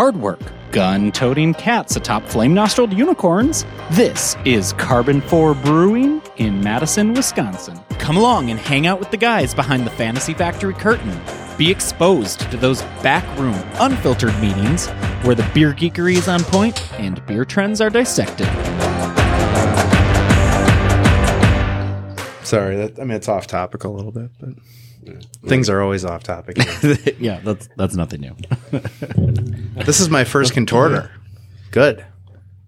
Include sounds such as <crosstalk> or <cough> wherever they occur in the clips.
hard work, gun toting cats atop flame nostrilled unicorns. This is Karben4 Brewing in Madison, Wisconsin. Come along and hang out with the guys behind the Fantasy Factory curtain. Be exposed to those backroom, unfiltered meetings where the beer geekery is on point and beer trends are dissected. Sorry, that I mean it's off topic a little bit, but things are always off topic. <laughs> yeah, that's that's nothing new. <laughs> this is my first contorter. <laughs> Good.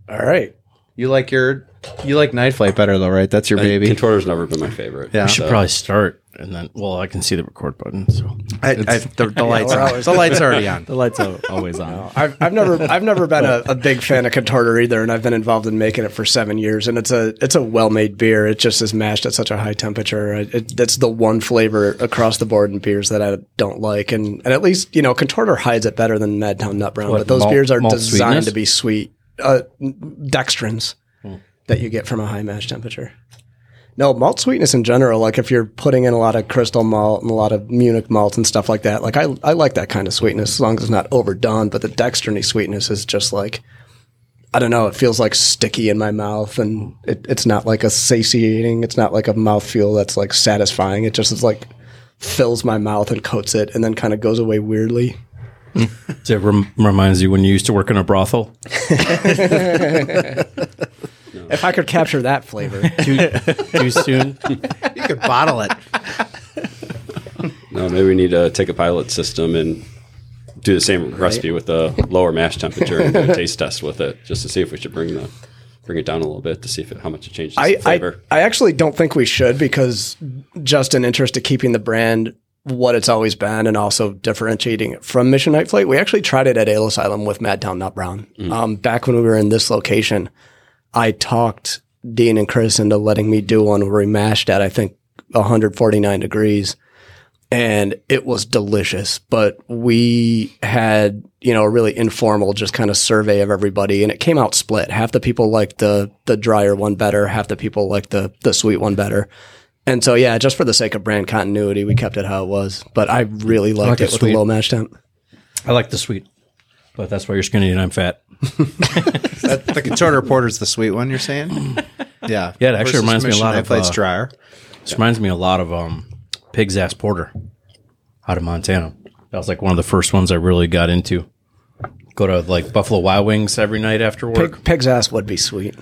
All right. You like your you like Night Flight better though, right? That's your baby. Contorter's never been my favorite. Yeah. We should So- probably start and then. Well, I can see the record button. So I, I, the, the <laughs> lights always- The lights already <laughs> on. The lights are always on. I've, I've never I've never been a, a big fan of Contorter either, and I've been involved in making it for seven years. And it's a it's a well made beer. It just is mashed at such a high temperature. It, it, that's the one flavor across the board in beers that I don't like. And and at least you know Contorter hides it better than Madtown Nut Brown. What, but those malt- beers are designed sweetness? to be sweet. Uh, dextrins that you get from a high mash temperature. No, malt sweetness in general, like if you're putting in a lot of crystal malt and a lot of Munich malt and stuff like that, like I, I like that kind of sweetness as long as it's not overdone. But the dextriny sweetness is just like, I don't know, it feels like sticky in my mouth and it, it's not like a satiating. It's not like a mouthfeel that's like satisfying. It just is like fills my mouth and coats it and then kind of goes away weirdly. <laughs> it rem- reminds you when you used to work in a brothel. <laughs> <laughs> If I could capture that flavor. <laughs> Too, too soon. <laughs> You could bottle it. No, maybe we need to take a pilot system and do the same recipe with a lower mash temperature and do a taste test with it, just to see if we should bring the bring it down a little bit to see if it, how much it changes I, the I, flavor. I actually don't think we should because just in interest of keeping the brand what it's always been and also differentiating it from Mission Night Flight, we actually tried it at Ale Asylum with Madtown Nut Brown. Um, back when we were in this location, I talked Dean and Chris into letting me do one where we mashed at, I think, 149 degrees and it was delicious. But we had, you know, a really informal, just kind of survey of everybody, and it came out split. Half the people liked the the drier one better, half the people liked the the sweet one better. And so, yeah, just for the sake of brand continuity, we kept it how it was. But I really liked like it it with sweet. the low mash temp. I like the sweet, but that's why you're skinny and I'm fat. <laughs> That, the contorter porter's the sweet one. You're saying? <laughs> Yeah. Yeah, it actually Versus reminds me a Mission lot of, Flight's uh, drier. This reminds me a lot of um, Pig's Ass Porter out of Montana. That was like one of the first ones I really got into. Go to like Buffalo Wild Wings every night after work. Pig, pig's ass would be sweet.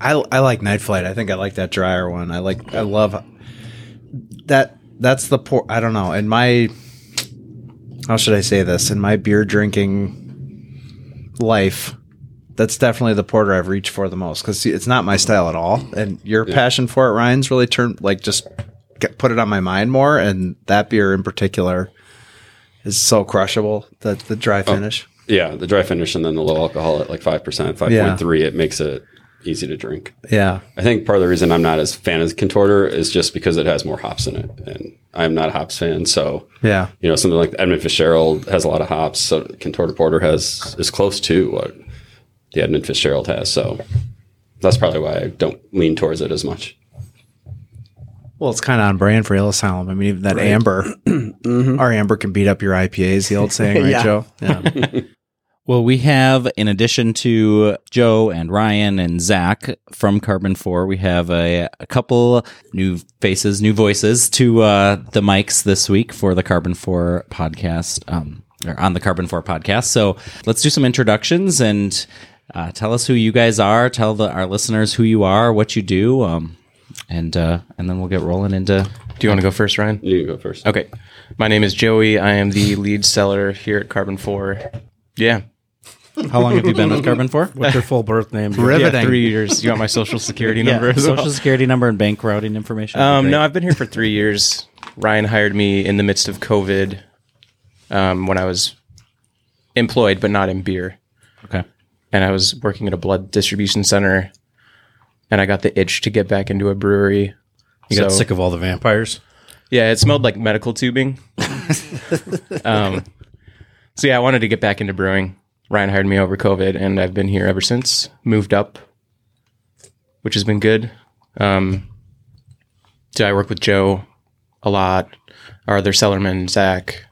I, I like Night Flight. I think I like that drier one. I like I love that. That's the por. I don't know. In my how should I say this? In my beer drinking life, that's definitely the porter I've reached for the most because it's not my style at all. And your passion for it, Ryan's really turned like just get, put it on my mind more. And that beer in particular is so crushable. The the dry oh, finish. yeah, the dry finish and then the low alcohol at like five percent, five point three, it makes it easy to drink. Yeah. I think part of the reason I'm not as fan of Contorter is just because it has more hops in it, and I'm not a hops fan. So Yeah. you know, something like Edmund Fitzgerald has a lot of hops. So Contorter Porter has is close to what the Edmund Fitzgerald has. So that's probably why I don't lean towards it as much. Well, it's kind of on brand for Ale Asylum. I mean, even that amber, <clears throat> mm-hmm. our amber can beat up your IPAs. The old saying, <laughs> right, Yeah. Joe? Yeah. <laughs> Well, we have, in addition to Joe and Ryan and Zach from Karben4, we have a, a couple new faces, new voices to uh, the mics this week for the Karben4 podcast, um, or on the Karben4 podcast. So let's do some introductions and uh, tell us who you guys are. Tell the, our listeners who you are, what you do, um, and uh, and then we'll get rolling into. Do you want to go first, Ryan? You go first. Okay. My name is Joey. I am the lead cellar here at Karben4. Yeah. How long have you been with Karben4? What's your full birth name? Riveting. Yeah, three years. You want my social security number? as well? Social security number and bank routing information. Um, no, I've been here for three years. Ryan hired me in the midst of COVID um, when I was employed, but not in beer. Okay. And I was working at a blood distribution center, and I got the itch to get back into a brewery. You got sick of all the vampires. Yeah, it smelled like medical tubing. <laughs> um, so yeah, I wanted to get back into brewing. Ryan hired me over COVID, and I've been here ever since. Moved up, which has been good. Um, so I work with Joe a lot. Our other cellarman, Zach,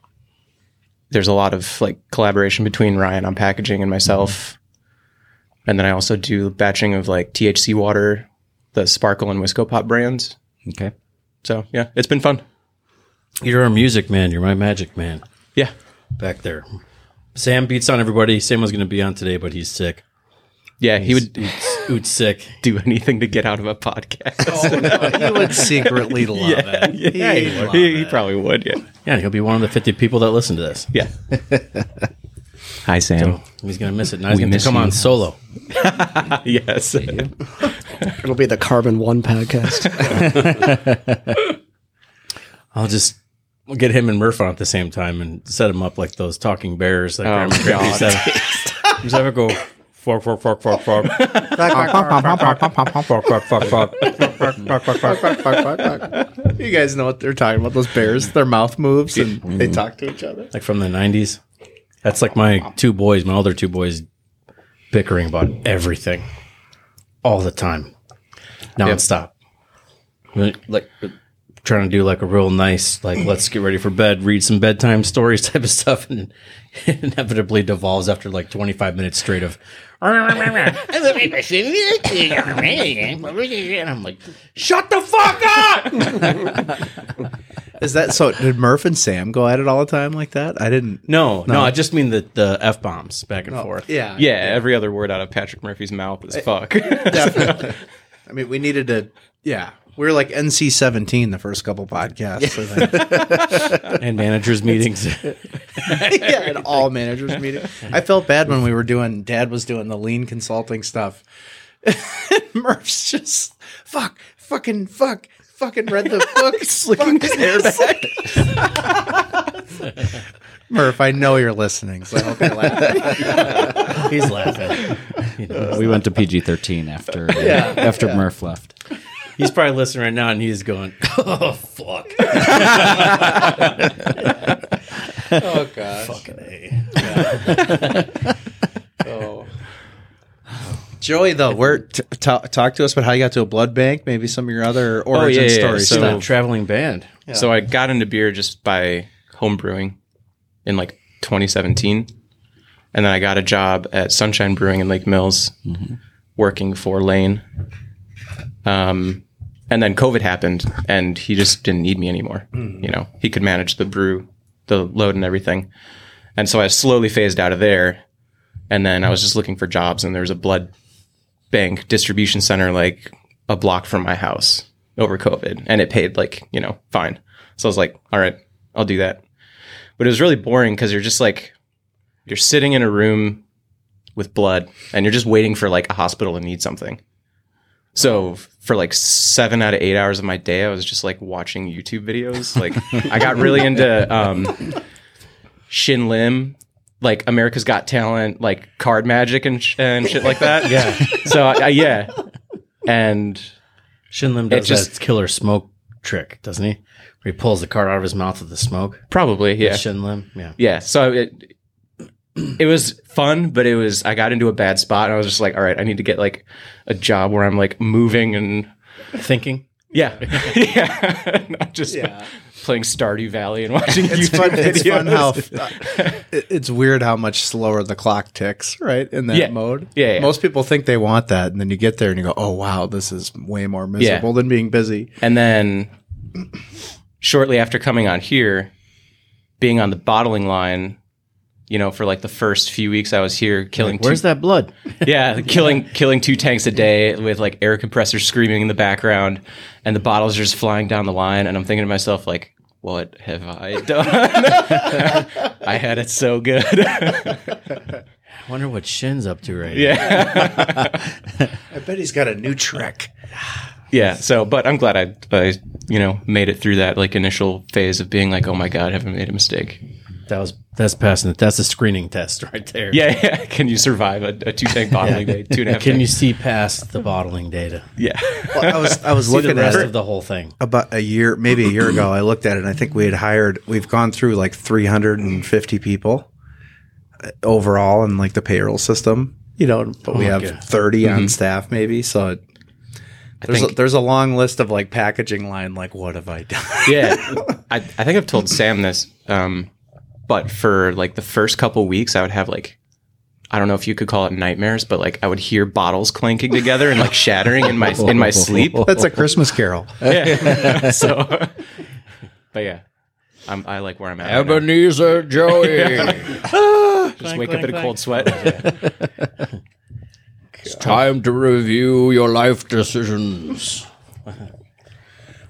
there's a lot of like collaboration between Ryan on packaging and myself. And then I also do batching of like THC water, the Sparkle and Wisco Pop brands. Okay. So yeah, it's been fun. You're our music man. You're my magic man Yeah. back there. Sam beats on everybody. Sam was going to be on today, but he's sick. Yeah, he would Oots, oots sick. <laughs> do anything to get out of a podcast. Oh, he would secretly <laughs> love it. yeah, He'd he, love he, he it. probably would. Yeah. Yeah, he'll be one of the 50 people that listen to this. Yeah. <laughs> Hi, Sam. He's going to miss it. Now he's We going to miss come you. on solo. yes. It'll be the Carbon One podcast. I'll just we'll get him and Murph on at the same time and set him up like those talking bears. Like Oh, Grandma said. Just have it go fork, fork, fork, fork, fork. You guys know what they're talking about? Those bears, their mouth moves and they mm-hmm. talk to each other. Like from the 90s. That's like my two boys, my older two boys, bickering about everything all the time, nonstop. Like trying to do like a real nice, like let's get ready for bed, read some bedtime <laughs> stories type of stuff, and it <laughs> inevitably devolves after like 25 minutes straight of. and <laughs> I'm like, shut the fuck up! Is that so? Did Murph and Sam go at it all the time like that? I didn't. No, no, I just mean the, the F bombs back and oh, forth. Yeah, Yeah, every other word out of Patrick Murphy's mouth is fuck. definitely. I mean, we needed to. Yeah, we were like NC seventeen the first couple podcasts. I think. <laughs> And managers' meetings. <laughs> yeah, at all managers meeting. I felt bad when we were doing. Dad was doing the lean consulting stuff. <laughs> Murph's just fuck, fucking fuck, fucking read the book, slicking his hair back. Murph, I know you're listening, so I hope you're laughing. He's laughing. You know, We went to PG thirteen after after Murph left. He's probably listening right now and he's going, <laughs> oh, fuck. Oh god. Fucking A. Oh, Joey, though, where t- ta- talk to us about how you got to a blood bank, maybe some of your other oh, origin yeah, yeah, story so- So, traveling band. So I got into beer just by home brewing in like 2017. And then I got a job at Sunshine Brewing in Lake Mills mm-hmm. working for Lane. Um, and then COVID happened and he just didn't need me anymore. You know, he could manage the brew, the load and everything. And so I slowly phased out of there. And then I was just looking for jobs and there was a blood bank distribution center like a block from my house over COVID and it paid like, you know, fine. So I was like, all right, I'll do that. But it was really boring because you're just like, you're sitting in a room with blood and you're just waiting for like a hospital to need something. So for like seven out of eight hours of my day, I was just like watching YouTube videos. Like I got really <laughs> into um, Shin Lim, like America's Got Talent, like card magic and, sh- and shit like that. yeah. So I, I, yeah. And Shin Lim does It's just- that killer smoke trick, doesn't he? Where he pulls the card out of his mouth with the smoke. probably, yeah. Shin Lim, yeah. yeah so it it was fun but it was i got into a bad spot and i was just like all right i need to get like a job where i'm like moving and Thinking. yeah <laughs> yeah <laughs> not just playing stardew valley and watching It's YouTube fun. It's fun videos. how <laughs> it- it's weird how much slower the clock ticks, right? In that Yeah. mode. Yeah, yeah. Most people think they want that, and then you get there and you go, "Oh wow, this is way more miserable than being busy." and then shortly after coming on here being on the bottling line you know for like the first few weeks i was here killing two- Where's that blood? <laughs> Yeah, killing killing two tanks a day with like air compressors screaming in the background, and the bottles are just flying down the line. And I'm thinking to myself, like, what have I <laughs> done? <laughs> I had it so good. I wonder what Shin's up to right yeah, I bet he's got a new trick. <sighs> yeah. So, but I'm glad I, I, you know, made it through that like initial phase of being like, oh my god, I haven't made a mistake. Now. That was that's passing it. That's a screening test right there. Yeah, yeah. <laughs> Can you survive a, a two tank bottling day, two and a half? Can you see past the bottling data? Yeah, Well, I was I was <laughs> See the looking at rest it of the whole thing. about a year, maybe a year ago. I looked at it, and I think we had hired. We've gone through like 350 people uh, overall in like the payroll system. You know, but we Oh, have okay. 30 on staff, maybe. So it, there's think- a, there's a long list of like packaging line. Like, what have I done? yeah. <laughs> I, I think I've told Sam this. Um, but for like the first couple weeks, I would have like I don't know if you could call it nightmares, but like I would hear bottles clanking together and like shattering in my in my sleep. <laughs> That's a Christmas Carol. Yeah. <laughs> so, but yeah, I'm, I like where I'm at. right. Ebenezer Joey. <laughs> Just wake up in a cold sweat. it's time to review your life decisions.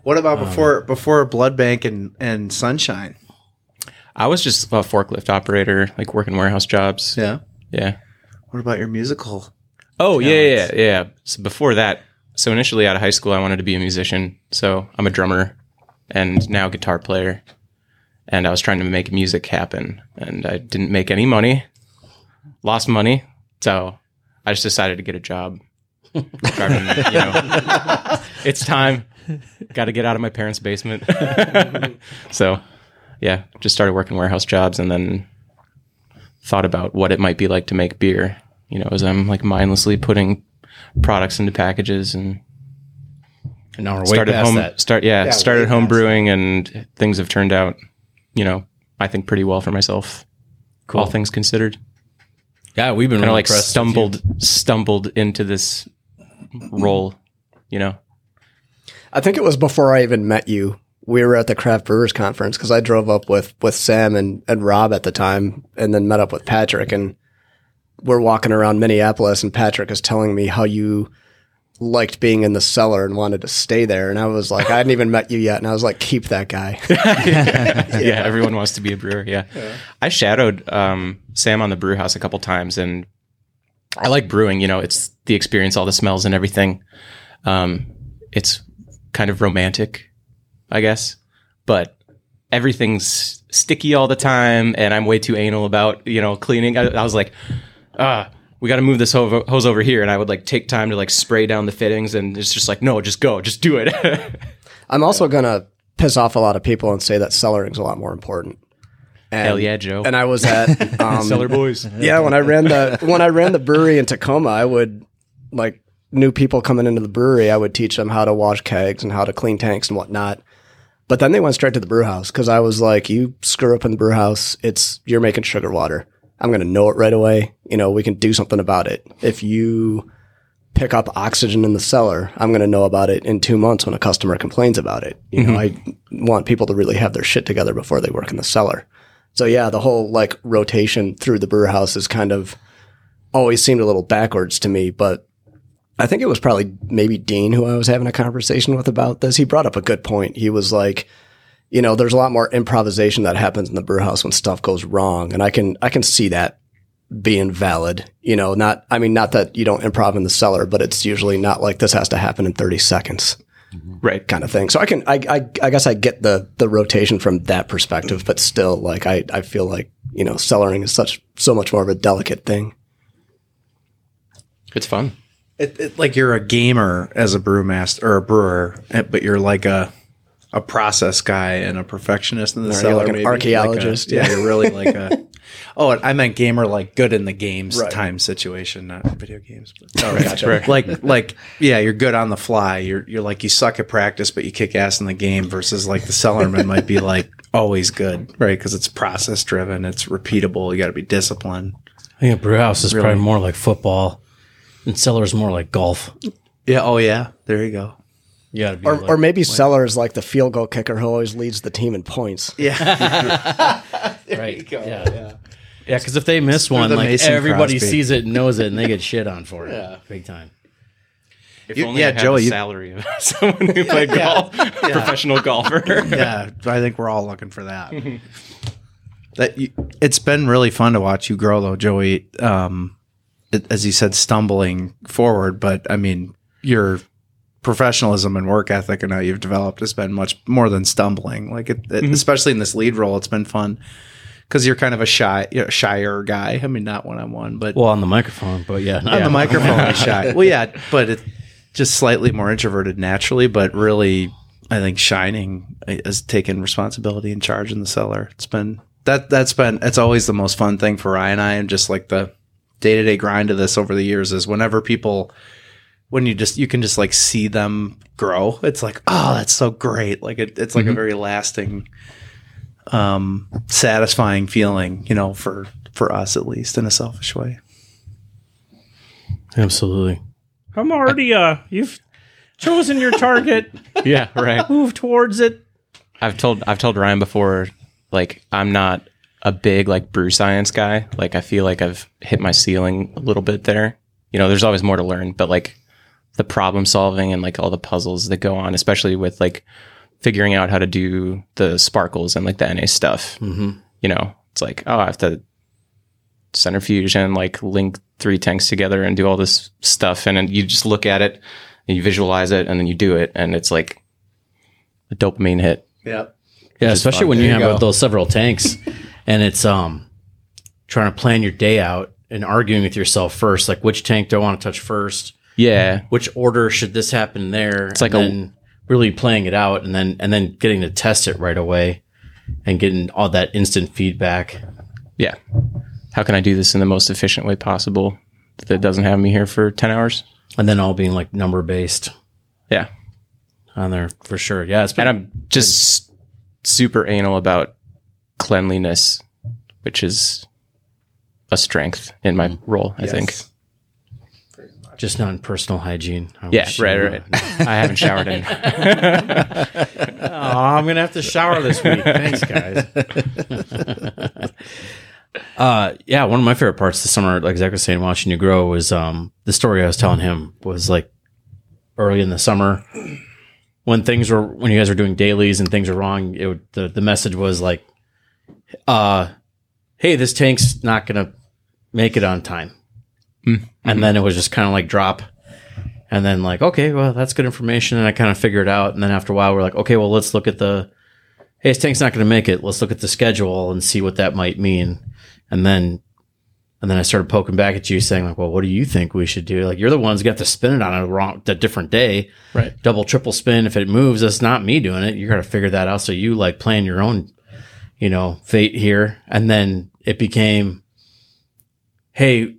What about before before Blood Bank and, and Sunshine? I was just a forklift operator, like working warehouse jobs. Yeah. Yeah. What about your musical? Oh yeah, yeah, yeah, yeah. So before that, so initially out of high school, I wanted to be a musician. So I'm a drummer, and now guitar player. And I was trying to make music happen, and I didn't make any money. Lost money, so I just decided to get a job. Starting, you know, <laughs> it's time. Got to get out of my parents' basement. <laughs> so, yeah, just started working warehouse jobs, and then thought about what it might be like to make beer. You know, as I'm like mindlessly putting products into packages and And now we're way started past home that. start yeah, Yeah, started home past brewing and things have turned out, you know, I think pretty well for myself. All things considered. Yeah, we've been Kind of really like stumbled stumbled into this role, you know. I think it was before I even met you. We were at the Craft Brewers Conference because I drove up with with Sam and, and Rob at the time, and then met up with Patrick. And we're walking around Minneapolis, and Patrick is telling me how you liked being in the cellar and wanted to stay there. And I was like, I hadn't even met you yet, and I was like, keep that guy. <laughs> yeah. everyone wants to be a brewer. Yeah. I shadowed um, Sam on the brew house a couple times and I like brewing, you know, it's the experience, all the smells and everything. Um, it's kind of romantic, I guess, but everything's sticky all the time and I'm way too anal about, you know, cleaning. I, I was like, ah, we got to move this ho- hose over here. And I would like take time to like spray down the fittings and it's just like, no, just go, just do it. <laughs> I'm also gonna piss off a lot of people and say that cellaring's a lot more important. And, Hell yeah, Joe. And I was at <laughs> um, Cellar boys. Yeah, when I ran the when I ran the brewery in Tacoma, I would like new people coming into the brewery. I would teach them how to wash kegs and how to clean tanks and whatnot. But then they went straight to the brew house because I was like, "You screw up in the brew house, it's you're making sugar water. I'm going to know it right away. You know, we can do something about it. If you pick up oxygen in the cellar, I'm going to know about it in two months when a customer complains about it. You know, mm-hmm. I want people to really have their shit together before they work in the cellar. So yeah, the whole like rotation through the brew house is kind of always seemed a little backwards to me, but I think it was probably maybe Dean who I was having a conversation with about this. He brought up a good point. He was like, you know, there's a lot more improvisation that happens in the brew house when stuff goes wrong, and I can I can see that being valid. You know, not I mean not that you don't improv in the cellar, but it's usually not like this has to happen in 30 seconds mm-hmm. Right. kind of thing. So I can, I, I, I guess I get the the rotation from that perspective, but still, like I, I feel like you know, cellaring is such so much more of a delicate thing. It's fun. It, it, like you're a gamer as a brewmaster or a brewer, eh, but you're like a a process guy and a perfectionist in the you're cellar. like an archaeologist, Like a- yeah, yeah. you're really like a. <laughs> Oh, I meant gamer like good in the games Right. time situation, not video games. But, Oh, gotcha. like like yeah, you're good on the fly. You're you're like you suck at practice, but you kick ass in the game. Versus like the cellarman might be like <laughs> always good, right? Because it's process driven, it's repeatable. You got to be disciplined. I think a brew house is probably more like football, and cellar is more like golf. Yeah. Oh yeah. There you go. You got to be Or, like, or maybe Cellar is like the field goal kicker who always leads the team in points. Yeah. <laughs> right. Yeah, yeah. Yeah, because if they miss one, the like Mason everybody Crosby. sees it and knows it, and they get <laughs> shit on for it. Yeah, big time. If You- only yeah, I had Joey, the you- salary of <laughs> someone who played golf, professional golfer. yeah, I think we're all looking for that. that you, it's been really fun to watch you grow, though, Joey. Um, it- as you said, stumbling forward, but I mean, your professionalism and work ethic and how you've developed has been much more than stumbling. Like, it, it- mm-hmm. especially in this lead role, it's been fun because you're kind of a shy, you know, shyer guy. I mean, not one on one, but Well, on the microphone, but yeah, on the microphone shy. <laughs> Well, yeah, but it just slightly more introverted naturally, but really, I think shining eh, has taken responsibility and charge in the cellar. It's been that that's been it's always the most fun thing for Ryan and I, and just like the day to day grind of this over the years is whenever people when you just you can just like see them grow. It's like oh, that's so great. Like it, it's like a very lasting um, satisfying feeling, you know, for for us at least in a selfish way. Absolutely. I'm already uh you've chosen your target. <laughs> Yeah, right. Move towards it. I've told I've told Ryan before, like I'm not a big like brew science guy. Like I feel like I've hit my ceiling a little bit there. You know, there's always more to learn, but like the problem solving and like all the puzzles that go on, especially with like figuring out how to do the sparkles and like the NA stuff. Mm-hmm. You know, it's like oh, I have to centrifuge and like link three tanks together and do all this stuff, and then you just look at it and you visualize it, and then you do it, and it's like a dopamine hit. Yeah. Yeah, especially fun. when you you have go. those several tanks <laughs> and it's um trying to plan your day out and arguing with yourself first, like which tank do I want to touch first? Yeah, Which order should this happen there? It's like a- really playing it out and then and then getting to test it right away and getting all that instant feedback. yeah. How can I do this in the most efficient way possible that doesn't have me here for 10 hours? And then all being like number based Yeah. on there for sure. Yeah, it's been And I'm just super anal about cleanliness, which is a strength in my role, I think. just not in personal hygiene. I Yeah, right, you- right. I haven't showered in. <laughs> Oh, I'm gonna have to shower this week. Thanks, guys. <laughs> uh, yeah, one of my favorite parts this summer, like Zach was saying, watching you grow was um the story I was telling him was like early in the summer when things were when you guys were doing dailies and things were wrong. It would, the the message was like, uh, hey, this tank's not gonna make it on time, and then it was just kind of like drop. And then like, okay, well, that's good information. And I kind of figured it out. And then after a while, we're like, okay, well, let's look at the, hey, this tank's not going to make it. Let's look at the schedule and see what that might mean. And then, and then I started poking back at you saying like, well, what do you think we should do? Like, you're the ones got to spin it on a wrong, a different day. Right. Double, triple spin. If it moves, that's not me doing it. You got to figure that out. So you like plan your own, you know, fate here. And then it became, hey,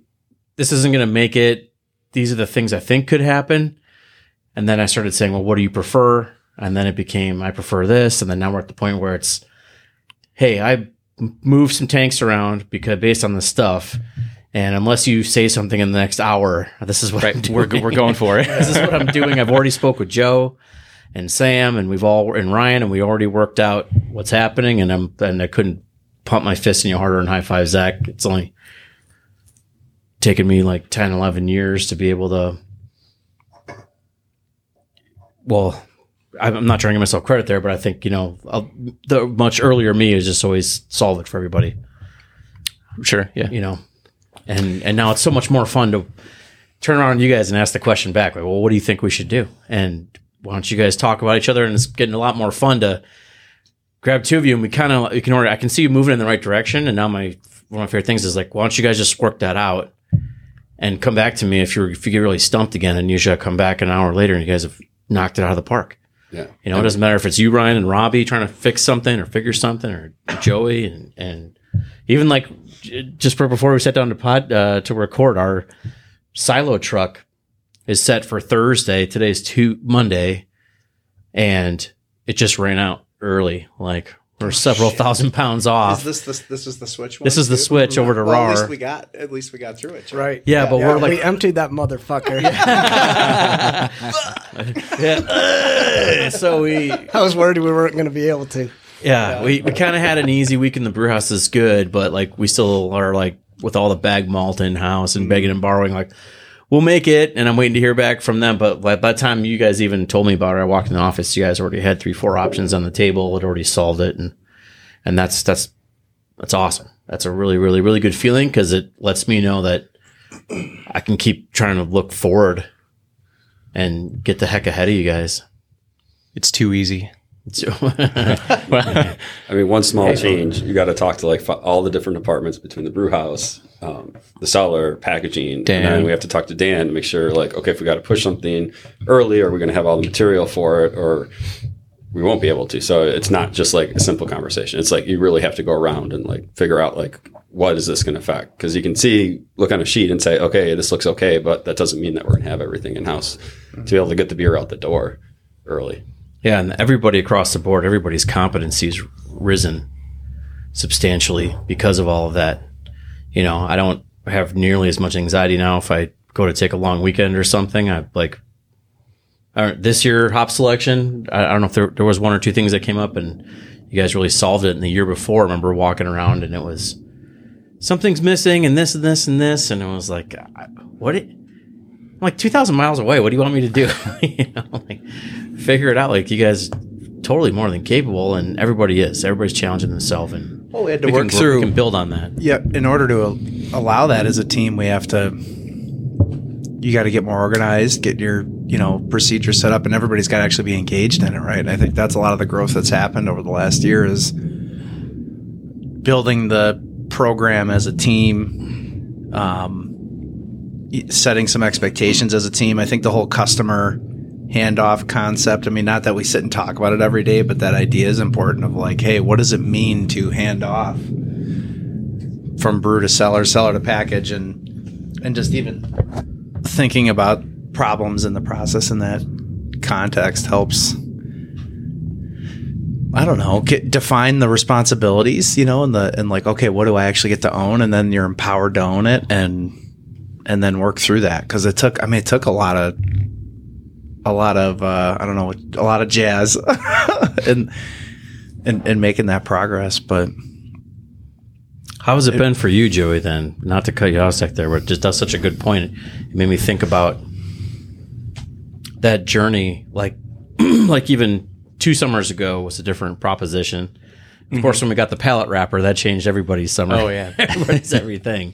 this isn't going to make it. These are the things I think could happen. And then I started saying, well, what do you prefer? And then it became, I prefer this. And then now we're at the point where it's, hey, I move some tanks around because based on the stuff. And unless you say something in the next hour, this is what I'm doing. We're, we're going for it. <laughs> this is what I'm doing. I've already spoke with Joe and Sam, and we've all and Ryan, and we already worked out what's happening. And I'm and I couldn't pump my fist in you harder and high five Zach. It's only taken me like 10, 11 years to be able to. Well, I'm I'm not trying to give myself credit there, but I think you know I'll, the much earlier me is just always solve it for everybody Sure. Yeah. you know and and now it's so much more fun to turn around you guys and ask the question back like well what do you think we should do and why don't you guys talk about each other and it's getting a lot more fun to grab two of you and we kind of you can order, i can see you moving in the right direction and now my one of my favorite things is like why don't you guys just work that out and come back to me if you're if you get really stumped again and usually i come back an hour later and you guys have knocked it out of the park Yeah. you know, it doesn't matter if it's you, Ryan, and Robbie trying to fix something or figure something, or Joey, and and even like just before we sat down to pod uh, to record, our silo truck is set for Thursday. Today's two Monday, and it just ran out early. Like we're oh, several thousand pounds off. Is this this this is the switch? This one, is the switch over to Well, At Rahr. least we got at least we got through it. Right. Yeah, but we're like- we emptied that motherfucker. yeah. <laughs> <laughs> so we I was worried we weren't going to be able to. Yeah, we, we kind of had an easy week in the brew house is good, but like we still are like with all the bag malt in house and mm-hmm. begging and borrowing, like we'll make it. And I'm waiting to hear back from them. But by, by the time you guys even told me about it, I walked in the office. You guys already had three, four options on the table. Had already solved it, and and that's that's that's awesome. That's a really, really, really good feeling because it lets me know that I can keep trying to look forward and get the heck ahead of you guys. It's too easy. So, <laughs> I mean, one small change, you got to talk to like fi- all the different departments between the brew house, um, the cellar, packaging, Dan. and then we have to talk to Dan to make sure, like, okay, if we got to push something early, are we going to have all the material for it, or we won't be able to. So it's not just like a simple conversation. It's like you really have to go around and like figure out like what is this going to affect because you can see, look on a sheet and say, okay, this looks okay, but that doesn't mean that we're going to have everything in house to be able to get the beer out the door early. Yeah, and everybody across the board, everybody's competency's risen substantially because of all of that. You know, I don't have nearly as much anxiety now if I go to take a long weekend or something. I like I this year hop selection. I, I don't know if there, there was one or two things that came up and you guys really solved it. And the year before, I remember walking around and it was something's missing and this and this and this. And it was like, what? It, like 2,000 miles away. What do you want me to do? <laughs> you know, like figure it out. Like you guys totally more than capable and everybody is. Everybody's challenging themselves and Well, we had to we work can, through. we can build on that. Yeah, in order to allow that as a team, we have to. You got to get more organized, get your you know procedure set up, and everybody's got to actually be engaged in it, right? And I think that's a lot of the growth that's happened over the last year is building the program as a team, um, setting some expectations as a team. I think the whole customer handoff concept. I mean, not that we sit and talk about it every day, but that idea is important. Of like, hey, what does it mean to hand off? from brew to seller, cellar to package, and and just even thinking about problems in the process in that context helps. I don't know. Get, define the responsibilities, you know, and the and like, okay, what do I actually get to own? And then you're empowered to own it, and and then work through that because it took. I mean, it took a lot of a lot of uh, I don't know, a lot of jazz, and and and making that progress, but. How has it been for you, Joey? Then, not to cut you off, there, but just that's such a good point. It made me think about that journey. Like, <clears throat> like even two summers ago was a different proposition. Of course, when we got the pallet wrapper, that changed everybody's summer. Oh, yeah. <laughs> everybody's everything.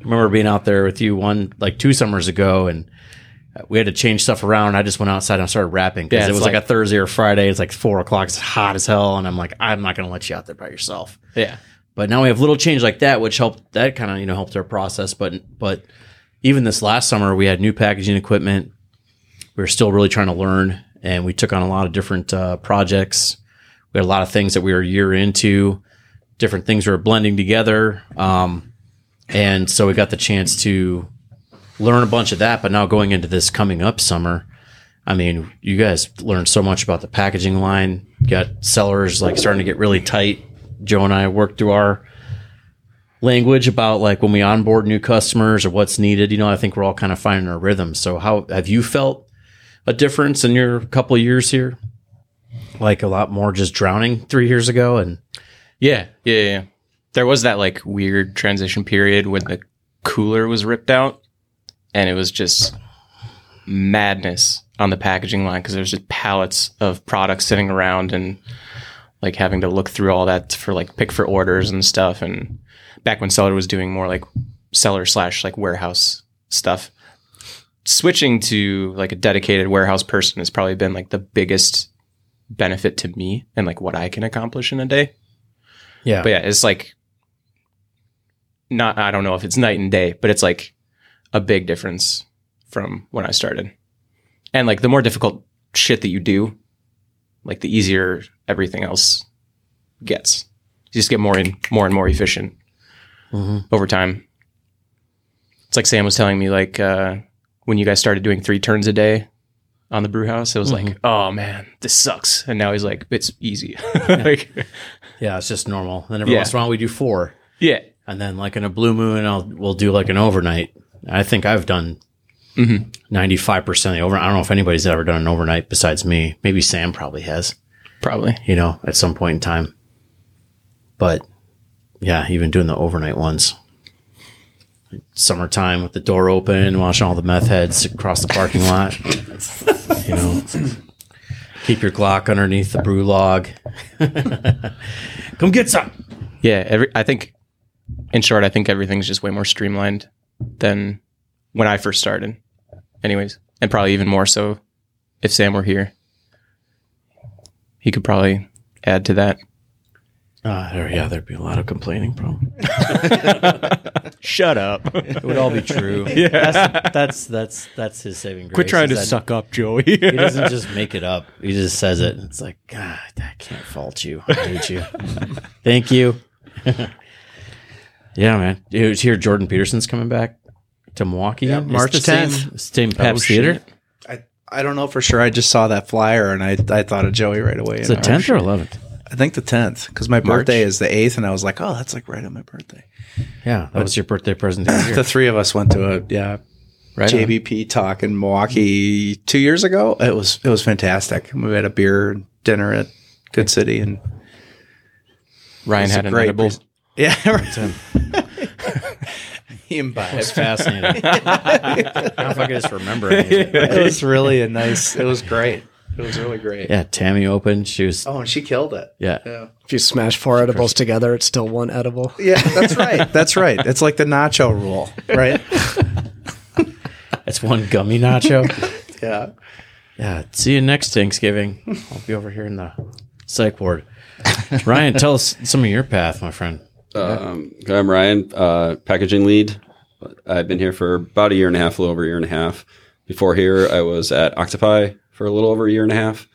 I remember being out there with you one like two summers ago, and we had to change stuff around. I just went outside and started rapping because Yeah, it was like, like- a Thursday or Friday. It's like four o'clock. It's hot as hell, and I'm like, I'm not going to let you out there by yourself. Yeah. But now we have little change like that, which helped that kind of you know helped our process. But but even this last summer, we had new packaging equipment. We were still really trying to learn, and we took on a lot of different uh, projects. We had a lot of things that we were a year into, different things we were blending together, um, and so we got the chance to learn a bunch of that. But now going into this coming up summer, I mean, you guys learned so much about the packaging line. Got cellars like starting to get really tight. Joe and I worked through our language about like when we onboard new customers or what's needed. You know, I think we're all kind of finding our rhythm. So, how have you felt a difference in your couple years here? Like a lot more just drowning three years ago, and yeah, yeah, yeah. There was that like weird transition period when the cooler was ripped out, and it was just madness on the packaging line because there's just pallets of products sitting around and like having to look through all that for like pick for orders and stuff. And back when Cellar was doing more like cellar slash like warehouse stuff, switching to like a dedicated warehouse person has probably been like the biggest benefit to me and like what I can accomplish in a day. yeah, But yeah, it's like not I don't know if it's night and day, but it's like a big difference from when I started. And like the more difficult shit that you do, like the easier everything else gets. You just get more and more and more efficient over time. It's like Sam was telling me, like uh, when you guys started doing three turns a day on the brew house, it was like, oh man, this sucks. And now he's like, it's easy. <laughs> like, yeah, it's just normal. Then every Yeah. once in a while we do four, yeah. And then like in a blue moon, I'll we'll do like an overnight. I think I've done mm-hmm. ninety five percent of the overnight. I don't know if anybody's ever done an overnight besides me. Maybe Sam probably has. Probably. you know, at some point in time. But yeah, even doing the overnight ones. Summertime with the door open, watching all the meth heads across the parking lot. you know, keep your Glock underneath the brew log. <laughs> Come get some. Yeah, every I think in short, I think everything's just way more streamlined than when I first started. Anyways, and probably even more so if Sam were here. He could probably add to that. Uh, there, yeah, there'd be a lot of complaining, probably. <laughs> <laughs> Shut up. It would all be true. <laughs> yeah, that's that's that's, that's his saving grace. Quit trying to that suck up, Joey. He doesn't just make it up. He just says it. It's like, God, I can't fault you. I hate you. Thank you. Yeah, man. It was here. Jordan Peterson's coming back to Milwaukee. Yeah, March the same- 10th. Same Pabst oh, Theater. I, I don't know for sure. I just saw that flyer and I, I thought of Joey right away. It's the tenth or eleventh. I think the tenth because my birthday is the eighth, and I was like, oh, that's like right on my birthday. Yeah, that was your birthday present. <laughs> The three of us went to a yeah Right on. JBP talk in Milwaukee two years ago. It was it was fantastic. We had a beer dinner at Good City, and Ryan had a an great edible. pres- <laughs> yeah, imbibed. It's fascinating. <laughs> I don't know if I can just remember anything. It was really a nice. It was great. It was really great. Yeah, Tammy opened. She was. Oh, and she killed it. Yeah. If you smash four edibles together, it's still one edible. Yeah, that's right. That's right. It's like the nacho rule, right? <laughs> It's one gummy nacho. <laughs> Yeah. yeah. See you next Thanksgiving. I'll be over here in the psych ward. Ryan, tell us some of your path, my friend. Um, I'm Ryan, uh, packaging lead. I've been here for about a year and a half, a little over a year and a half. Before here, I was at Octopi for a little over a year and a half.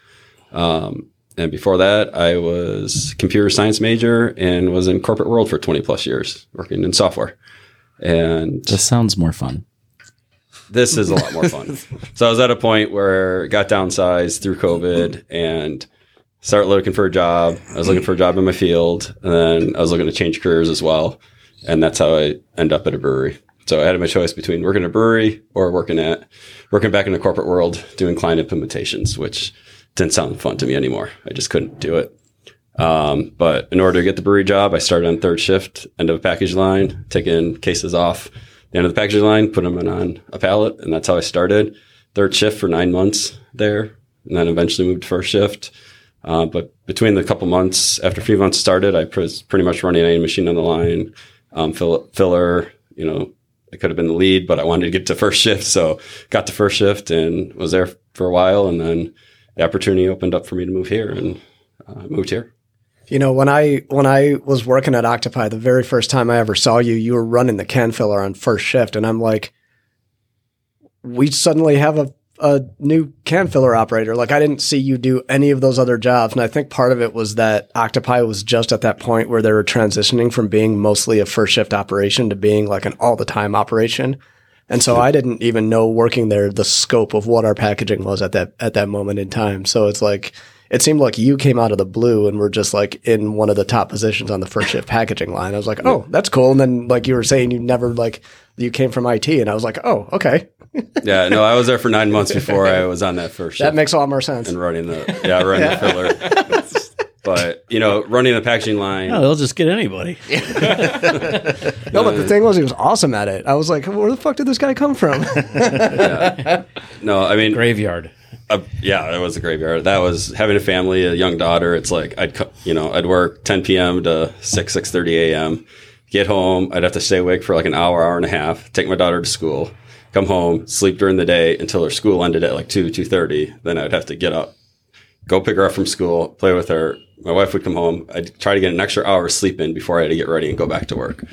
Um, and before that, I was computer science major and was in corporate world for 20 plus years, working in software. And This sounds more fun. this is a lot more fun. <laughs> so I was at a point where got downsized through COVID and started looking for a job. I was looking for a job in my field, and then I was looking to change careers as well. And that's how I end up at a brewery. So I had my choice between working at a brewery or working at working back in the corporate world doing client implementations, which didn't sound fun to me anymore. I just couldn't do it. Um, but in order to get the brewery job, I started on third shift, end of a package line, taking cases off the end of the package line, put them on a pallet, and that's how I started. Third shift for nine months there, and then eventually moved to first shift. Uh, but between the couple months after a few months started, I was pretty much running any machine on the line, um, fill, filler. You know, I could have been the lead, but I wanted to get to first shift, so got to first shift and was there for a while, and then the opportunity opened up for me to move here, and uh, moved here. You know, when I when I was working at Octopi, the very first time I ever saw you, you were running the can filler on first shift, and I'm like, we suddenly have a a new can filler operator. Like I didn't see you do any of those other jobs, and I think part of it was that Octopi was just at that point where they were transitioning from being mostly a first shift operation to being like an all the time operation. And so I didn't even know working there the scope of what our packaging was at that at that moment in time. So it's like it seemed like you came out of the blue and were just like in one of the top positions on the first shift packaging line. I was like, oh, that's cool. And then like you were saying, you never like you came from IT, and I was like, oh, okay, <laughs> Yeah, no, I was there for nine months before I was on that first shift that makes a lot more sense. and running the yeah running the filler. <laughs> But you know, running the packaging line. No, they'll just get anybody. <laughs> No, but the thing was, he was awesome at it. I was like, where the fuck did this guy come from? No, I mean, Graveyard. uh, yeah, it was a graveyard. That was having a family, a young daughter. It's like I'd you know I'd work 10 p.m. to 6 6 30 a.m. Get home, I'd have to stay awake for like an hour, hour and a half. Take my daughter to school, come home, sleep during the day until her school ended at like two two thirty. Then I'd have to get up, go pick her up from school, play with her. My wife would come home. I'd try to get an extra hour of sleep in before I had to get ready and go back to work.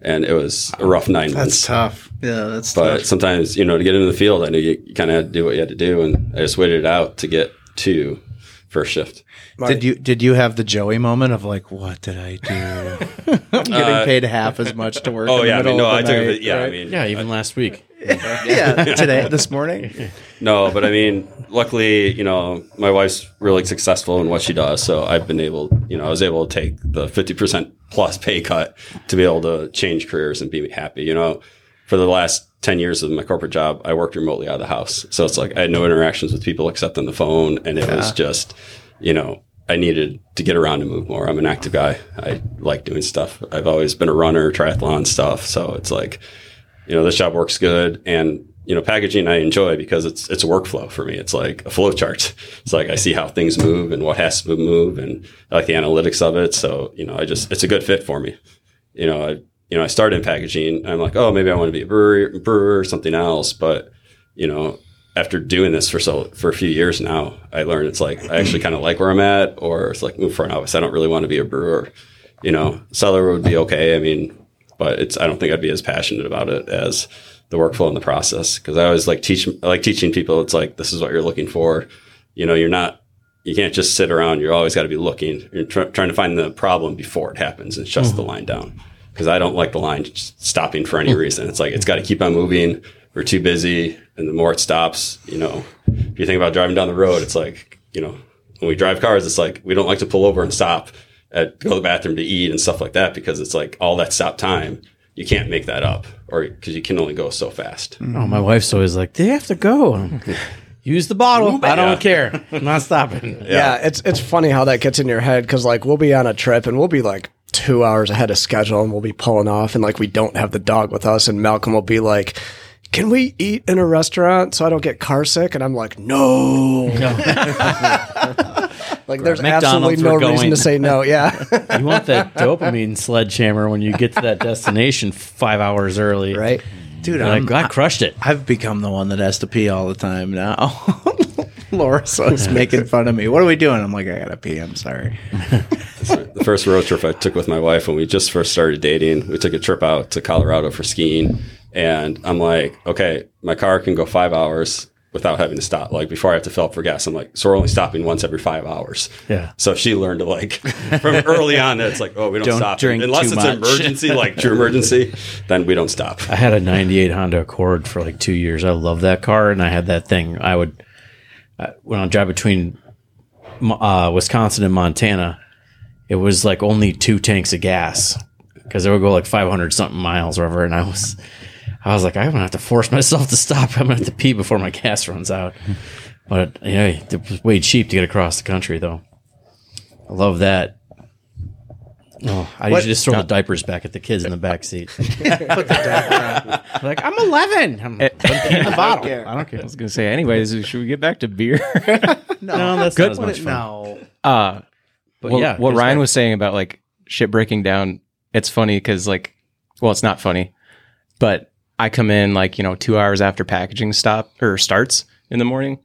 And it was a rough nine months. That's tough. Yeah, that's But tough. sometimes, you know, to get into the field, I knew you, you kind of had to do what you had to do, and I just waited it out to get to first shift. Did you did you have the Joey moment of like, what did I do? <laughs> I'm getting uh, paid half as much to work. <laughs> Oh in the yeah, I mean, no, of I the took it. Yeah, I mean, Yeah, even last week. <laughs> yeah, today, this morning. no, but I mean, luckily, you know, my wife's really successful in what she does, so I've been able, you know, I was able to take the fifty percent plus pay cut to be able to change careers and be happy. You know, for the last ten years of my corporate job, I worked remotely out of the house, so it's like I had no interactions with people except on the phone, and it was just, you know. I needed to get around and move more. I'm an active guy. I like doing stuff. I've always been a runner, triathlon stuff. So it's like, you know, this job works good. And, you know, packaging I enjoy because it's, it's a workflow for me. It's like a flow chart. It's like I see how things move and what has to move and I like the analytics of it. So, you know, I just, it's a good fit for me. You know, I, you know, I started in packaging. I'm like, oh, maybe I want to be a brewer, brewer or something else. But, you know, after doing this for so for a few years now, I learned it's like I actually kind of like where I'm at, or it's like move front office. I don't really want to be a brewer. You know, cellar would be okay. I mean, but it's I don't think I'd be as passionate about it as the workflow and the process because I always like teach I like teaching people. It's like this is what you're looking for. You know, you're not you can't just sit around. You're always got to be looking. You're tr- trying to find the problem before it happens and shuts mm-hmm. the line down. Because I don't like the line just stopping for any hmm. reason. It's like it's got to keep on moving. We're too busy, and the more it stops, you know. If you think about driving down the road, it's like you know, when we drive cars, it's like we don't like to pull over and stop at go to the bathroom to eat and stuff like that because it's like all that stop time you can't make that up or because you can only go so fast. Oh, my wife's always like, they have to go. Use the bottle. I don't care. I'm not stopping. Yeah. it's it's funny how that gets in your head because like we'll be on a trip and we'll be like two hours ahead of schedule and we'll be pulling off and like we don't have the dog with us and Malcolm will be like. Can we eat in a restaurant so I don't get car sick? And I'm like, no. <laughs> like, there's absolutely no we're reason going. to say no. Yeah. <laughs> You want that dopamine sledgehammer when you get to that destination five hours early. right. Dude, I'm, like, I crushed it. I've become the one that has to pee all the time now. <laughs> <laughs> Laura's always making fun of me. What are we doing? I'm like, I gotta pee. I'm sorry. <laughs> the first road trip I took with my wife when we just first started dating, we took a trip out to Colorado for skiing. And I'm like, okay, my car can go five hours without having to stop. Like before I have to fill up for gas, I'm like, so we're only stopping once every five hours. Yeah. So she learned to like <laughs> from early on that it's like, oh, we don't, Don't stop drink unless too it's much. emergency, like true emergency, then we don't stop. I had a 98 Honda Accord for like two years. I love that car. And I had that thing. I would, uh, when I drive between uh, Wisconsin and Montana, it was like only two tanks of gas because it would go like 500 something miles or whatever. And I was, I was like, I'm gonna have to force <laughs> myself to stop. I'm gonna have to pee before my gas runs out. But know, it was way cheap to get across the country though. I love that. Oh, I usually just throw the diapers back at the kids in the back seat. <laughs> like I'm 11. I'm, I'm the bottle. I don't care. I was gonna say, anyways, should we get back to beer? <laughs> No, <laughs> that's not as much fun. No. uh, But well, yeah, what Ryan that. was saying about like shit breaking down, it's funny because like, well, it's not funny, but I come in like you know two hours after packaging stop or starts in the morning,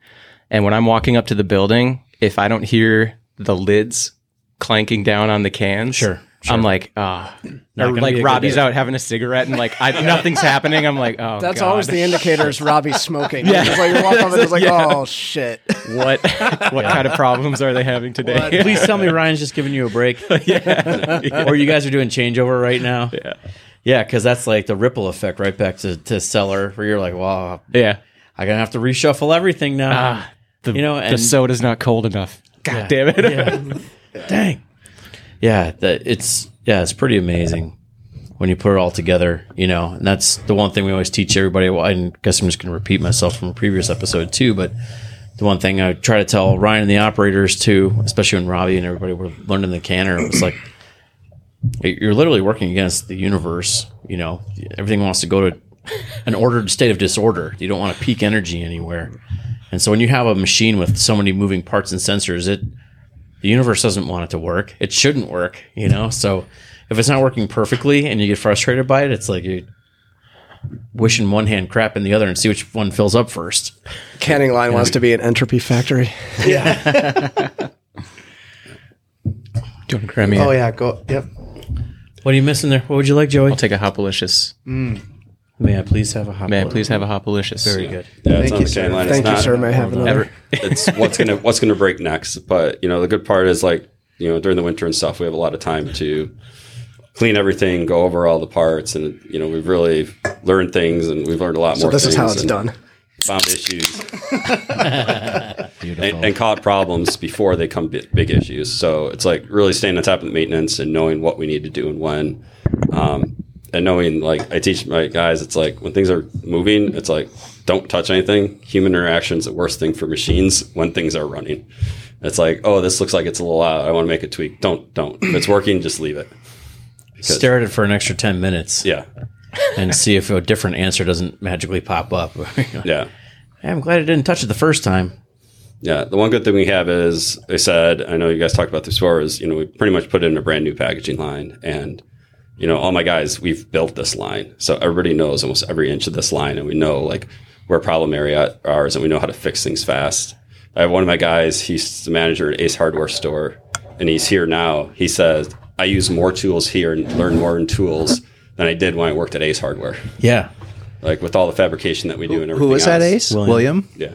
and when I'm walking up to the building, if I don't hear the lids clanking down on the cans, Sure, sure. I'm like, ah, <clears throat> Not or like be a good Robbie's out having a cigarette and like I, <laughs> nothing's happening. I'm like, oh, That's God. always the indicators Robbie's smoking. <laughs> Yeah. It's like you walk up and it's like, <laughs> oh shit. what what kind of problems are they having today? Please tell me Ryan's just giving you a break. yeah. or you guys are doing changeover right now. Yeah. Yeah, because that's like the ripple effect right back to, to cellar where you're like, wow, yeah. I'm going to have to reshuffle everything now. Ah, the, You know, the soda's not cold enough. God damn it. Yeah. Dang. Yeah, that it's yeah, it's pretty amazing when you put it all together, you know. And that's the one thing we always teach everybody. Well, I guess I'm just going to repeat myself from a previous episode too, but the one thing I try to tell Ryan and the operators too, especially when Robbie and everybody were learning the canner, it was like you're literally working against the universe. You know, everything wants to go to an ordered state of disorder. You don't want to peak energy anywhere. And so when you have a machine with so many moving parts and sensors, it the universe doesn't want it to work. It shouldn't work, you know? So if it's not working perfectly and you get frustrated by it, it's like you wishing one hand crap in the other and see which one fills up first. Canning line wants to be an entropy factory. Yeah. <laughs> Doing creamy. Oh yeah, go. Yep. What are you missing there? What would you like, Joey? I'll take a Hopalicious. Mm. May I please have a hot May I please have a Hopalicious? Very good. Yeah, Thank you, sir. line. Thank it's you, not, sir. May I have another? Ever, it's <laughs> what's gonna what's gonna break next. But you know, the good part is like you know during the winter and stuff, we have a lot of time to clean everything, go over all the parts, and you know we've really learned things, and we've learned a lot So more. this is how it's done. Found issues <laughs> and, and caught problems before they come big, big issues. So it's like really staying on top of the maintenance and knowing what we need to do and when. Um, and knowing like I teach my guys, it's like when things are moving, it's like don't touch anything. Human interaction is the worst thing for machines when things are running. It's like, oh, this looks like it's a little out. I want to make a tweak. Don't, don't. If it's working, just leave it. Because- Stare at it for an extra 10 minutes Yeah, and see if a different answer doesn't magically pop up. <laughs> yeah. Hey, I'm glad I didn't touch it the first time. Yeah, the one good thing we have is I said, I know you guys talked about this before, is you know we pretty much put it in a brand new packaging line, and you know all my guys we've built this line, so everybody knows almost every inch of this line, and we know like where problem area are, and we know how to fix things fast. I have one of my guys, he's the manager at Ace Hardware Store, and he's here now. He says I use more tools here and learn more in tools than I did when I worked at Ace Hardware, Yeah. like with all the fabrication that we do and everything. Who was that? else. Ace William. William. Yeah.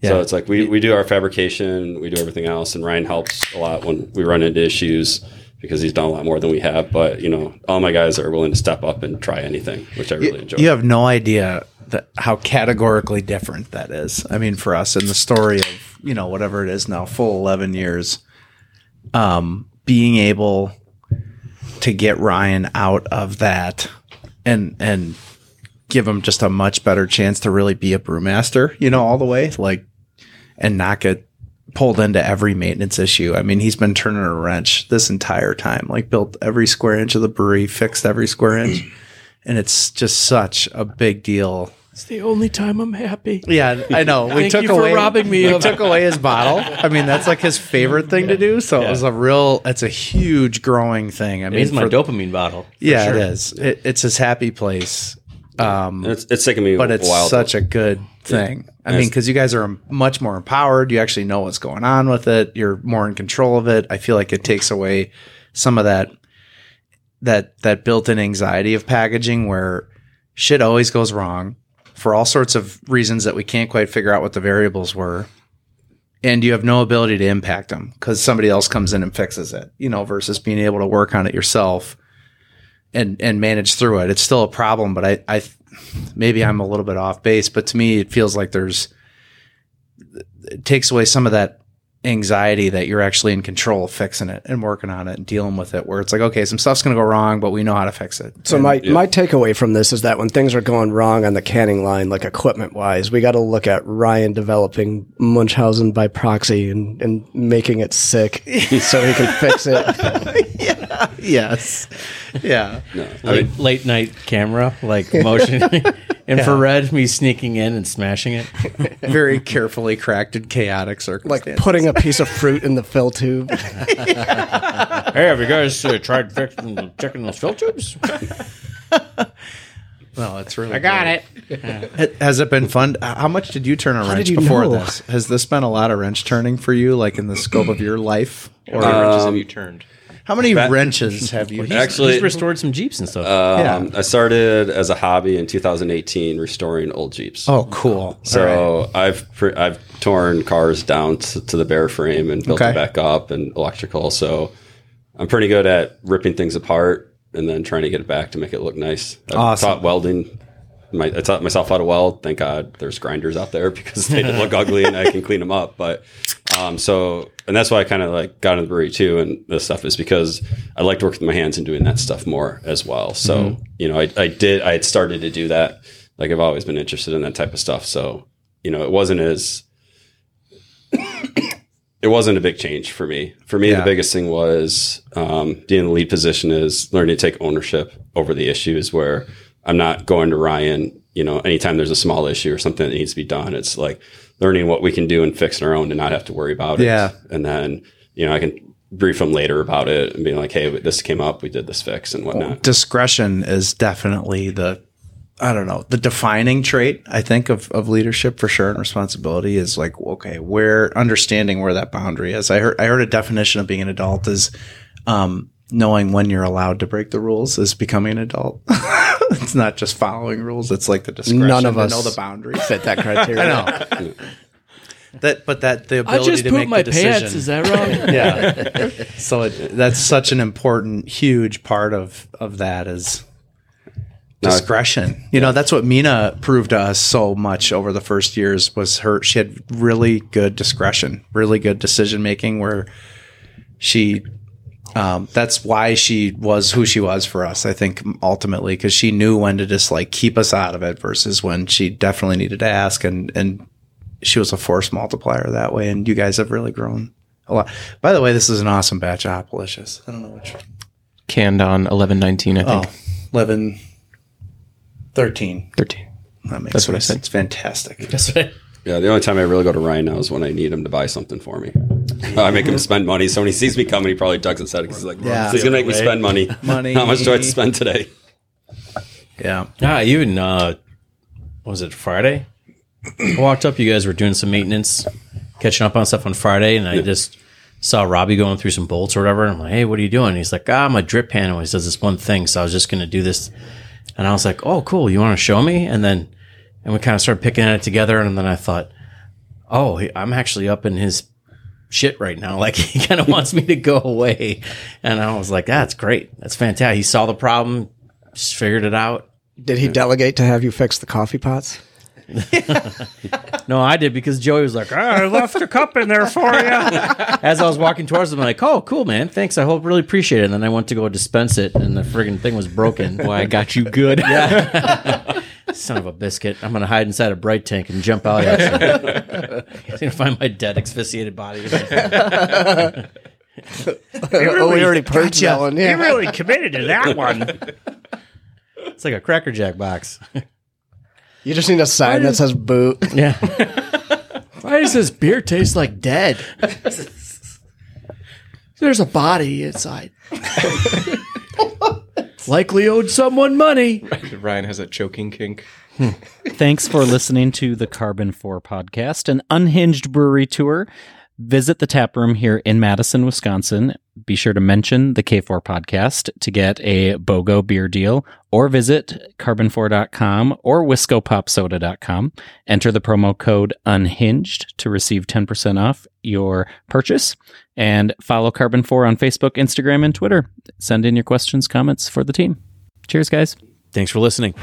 Yeah. So it's like we, we do our fabrication, we do everything else, and Ryan helps a lot when we run into issues because he's done a lot more than we have. But you know, all my guys are willing to step up and try anything, which I really enjoy. You have no idea that how categorically different that is. I mean, for us in the story of you know, whatever it is now, full 11 years, um, being able to get Ryan out of that and, and give him just a much better chance to really be a brewmaster, you know, all the way, like, and not get pulled into every maintenance issue. I mean, he's been turning a wrench this entire time, like built every square inch of the brewery, fixed every square inch. <clears throat> And it's just such a big deal. It's the only time I'm happy. Yeah, I know. We Thank took you for away robbing me We took away his bottle. I mean, that's like his favorite thing to do. So it was a real. It's a huge growing thing. I mean, It's my dopamine bottle. yeah, sure. it is. It, it's his happy place. Um, it's, it's taken me but it's while. such to, a good thing. I Yes. mean, because you guys are much more empowered. You actually know what's going on with it. You're more in control of it. I feel like it takes away some of that that that built-in anxiety of packaging, where shit always goes wrong for all sorts of reasons that we can't quite figure out what the variables were. And you have no ability to impact them because somebody else comes in and fixes it, you know, versus being able to work on it yourself and and manage through it. It's still a problem, but I I maybe I'm a little bit off base, but to me it feels like there's it takes away some of that anxiety that you're actually in control of fixing it and working on it and dealing with it where it's like okay some stuff's going to go wrong but we know how to fix it. So my, my takeaway from this is that when things are going wrong on the canning line, like equipment wise, we got to look at Ryan developing Munchausen by proxy and, and making it sick so he can fix it. <laughs> yes. Yeah. Late, late night camera, like motion, <laughs> infrared, me sneaking in and smashing it. <laughs> very carefully cracked and chaotic circumstances. Like circumstances putting a piece of fruit in the fill tube. <laughs> Hey, have you guys uh, tried fixing, checking those fill tubes? <laughs> no it's really I got it. it has it been fun how much did you turn a wrench did you before know? this has this been a lot of wrench turning for you like in the scope of your life or How many wrenches have you turned? How many wrenches <laughs> have you Actually, He's restored some Jeeps and stuff. um, I started as a hobby in 2018 restoring old Jeeps. oh cool So I've pre- I've torn cars down to, to the bare frame and built Okay. it back up and electrical. So I'm pretty good at ripping things apart and then trying to get it back to make it look nice. I've Awesome. taught welding. My, I taught myself how to weld. Thank God there's grinders out there <laughs> because they <laughs> look ugly and I can clean them up. But um, so and that's why I kind of like got into the brewery too and this stuff is because I like to work with my hands and doing that stuff more as well. So Mm-hmm. you know I, I did I had started to do that. Like I've always been interested in that type of stuff. So you know it wasn't as <coughs> it wasn't a big change for me. For me, Yeah. the biggest thing was um, being in the lead position is learning to take ownership over the issues where I'm not going to Ryan, you know, anytime there's a small issue or something that needs to be done. It's like learning what we can do and fixing our own and not have to worry about it. Yeah. And then, you know, I can brief them later about it and being like, hey, this came up, we did this fix and whatnot. discretion is definitely the I don't know, the defining trait, I think, of, of leadership for sure and responsibility is like, okay, where understanding where that boundary is. I heard I heard a definition of being an adult is um, knowing when you're allowed to break the rules is becoming an adult. <laughs> <laughs> it's not just following rules, it's like the discretion None of to us know the boundaries. Fit that <laughs> criteria. I know. that but that the I ability just to pooped make my the decision. pants. Is that wrong? <laughs> yeah. so it, that's such an important, huge part of of that is discretion. You know, that's what Mina proved to us so much over the first years was her. She had really good discretion, really good decision making. Where she, um, that's why she was who she was for us. I think ultimately because she knew when to just like keep us out of it versus when she definitely needed to ask and and she was a force multiplier that way. And you guys have really grown a lot. By the way, this is an awesome batch of Hopalicious. I don't know which. Canned on eleven nineteen, I Oh, think. 11, 13. Thirteen. That makes That's what I said. It's fantastic. That's right. Yeah, the only time I really go to Ryan now is when I need him to buy something for me. <laughs> I make him spend money. So when he sees me coming, he probably ducks his head because he's like, Yeah. he's going to make me spend money. <laughs> Money. How much do I have to spend today? Yeah. Ah, even uh, was it Friday? I walked up. You guys were doing some maintenance, catching up on stuff on Friday, and I just saw Robbie going through some bolts or whatever. And I'm like, "Hey, what are you doing?" He's like, "Ah, my drip pan always does this one thing, so I was just going to do this." And I was like, "Oh, cool. You want to show me?" And then, and we kind of started picking at it together. And then I thought, "Oh, I'm actually up in his." Shit, right now, <laughs> like he kind of wants me to go away, and I was like, "That's great, that's fantastic." He saw the problem, just figured it out, Did he delegate to have you fix the coffee pots? <laughs> No, I did because Joey was like, ah, I left a cup in there for you. <laughs> as I was walking towards him, I'm like, oh, cool, man. Thanks. I hope really appreciate it. And then I went to go dispense it, and the friggin' thing was broken. Boy, I got you good. Son of a biscuit. I'm going to hide inside a bright tank and jump out at you. I'm going to find my dead, asphyxiated body. <laughs> oh, we already purged that one. You Yeah. really committed to that one. <laughs> It's like a Cracker Jack box. You just need a sign that says boot. <laughs> Yeah. Why does this beer taste like dead? There's a body inside. Likely owed someone money. <laughs> Ryan has a choking kink. Thanks for listening to the Karben4 podcast, an unhinged brewery tour. Visit the tap room here in Madison, Wisconsin. Be sure to mention the K4 podcast to get a BOGO beer deal or visit karben4.com or whiskopopsoda.com. Enter the promo code unhinged to receive 10% off your purchase and follow Karben4 on Facebook, Instagram, and Twitter. Send in your questions, comments for the team. Cheers, guys. Thanks for listening.